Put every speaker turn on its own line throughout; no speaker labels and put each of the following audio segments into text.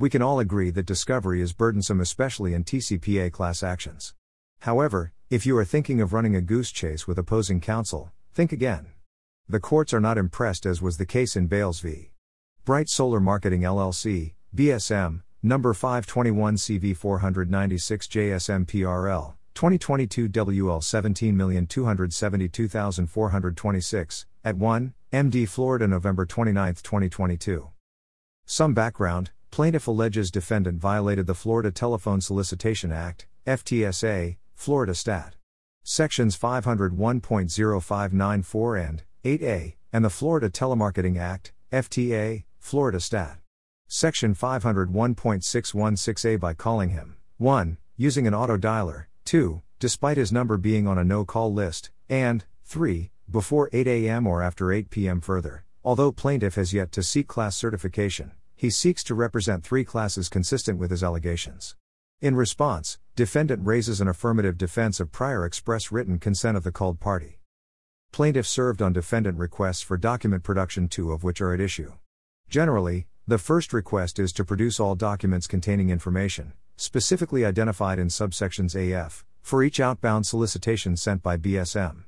We can all agree that discovery is burdensome, especially in TCPA class actions. However, if you are thinking of running a goose chase with opposing counsel, think again. The courts are not impressed, as was the case in Bales v. Bright Solar Marketing LLC, BSM, number 521 CV 496 JSM PRL, 2022 WL 17272426, at 1, MD Florida, November 29, 2022. Some background Plaintiff alleges defendant violated the Florida Telephone Solicitation Act, FTSA, Florida Stat. Sections 501.0594 and 8A, and the Florida Telemarketing Act, FTA, Florida Stat. Section 501.616A by calling him 1. Using an auto dialer, 2. Despite his number being on a no call list, and 3. Before 8 a.m. or after 8 p.m. further. Although plaintiff has yet to seek class certification, he seeks to represent three classes consistent with his allegations. In response, defendant raises an affirmative defense of prior express written consent of the called party. Plaintiff served on defendant requests for document production, two of which are at issue. Generally, the first request is to produce all documents containing information, specifically identified in subsections AF, for each outbound solicitation sent by BSM.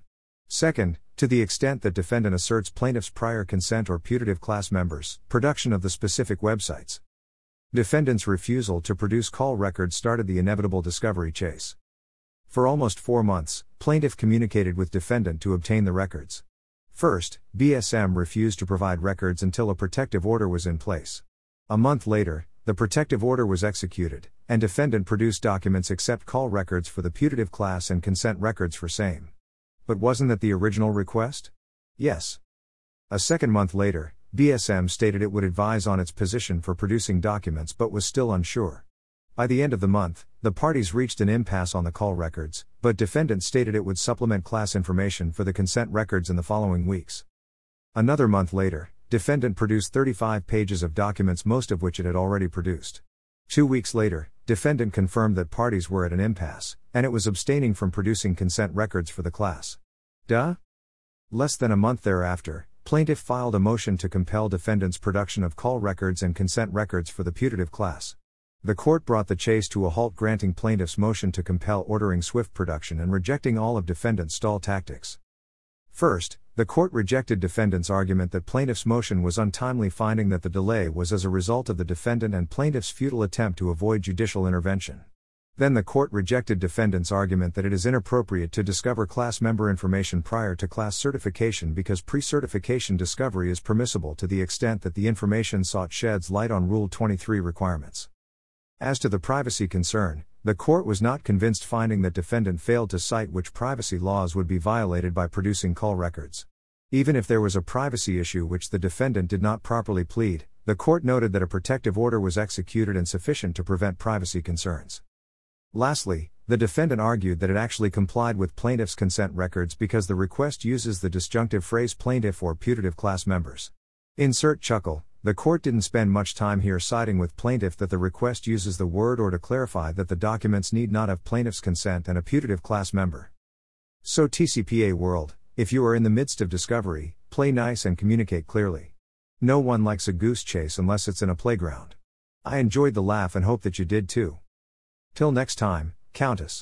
Second, to the extent that defendant asserts plaintiff's prior consent or putative class members, production of the specific websites. Defendant's refusal to produce call records started the inevitable discovery chase. For almost four months, plaintiff communicated with defendant to obtain the records. First, BSM refused to provide records until a protective order was in place. A month later, the protective order was executed, and defendant produced documents except call records for the putative class and consent records for same. But wasn't that the original request? Yes. A second month later, BSM stated it would advise on its position for producing documents but was still unsure. By the end of the month, the parties reached an impasse on the call records, but defendant stated it would supplement class information for the consent records in the following weeks. Another month later, defendant produced 35 pages of documents, most of which it had already produced. Two weeks later, defendant confirmed that parties were at an impasse, and it was abstaining from producing consent records for the class. Duh? Less than a month thereafter, plaintiff filed a motion to compel defendant's production of call records and consent records for the putative class. The court brought the chase to a halt, granting plaintiff's motion to compel ordering swift production and rejecting all of defendant's stall tactics. First, the court rejected defendant's argument that plaintiff's motion was untimely, finding that the delay was as a result of the defendant and plaintiff's futile attempt to avoid judicial intervention. Then the court rejected defendant's argument that it is inappropriate to discover class member information prior to class certification because pre certification discovery is permissible to the extent that the information sought sheds light on Rule 23 requirements. As to the privacy concern, the court was not convinced, finding that defendant failed to cite which privacy laws would be violated by producing call records. Even if there was a privacy issue which the defendant did not properly plead, the court noted that a protective order was executed and sufficient to prevent privacy concerns. Lastly, the defendant argued that it actually complied with plaintiff's consent records because the request uses the disjunctive phrase plaintiff or putative class members. Insert chuckle, the court didn't spend much time here siding with plaintiff that the request uses the word or to clarify that the documents need not have plaintiff's consent and a putative class member. So, TCPA world, if you are in the midst of discovery, play nice and communicate clearly. No one likes a goose chase unless it's in a playground. I enjoyed the laugh and hope that you did too. Till next time, Countess.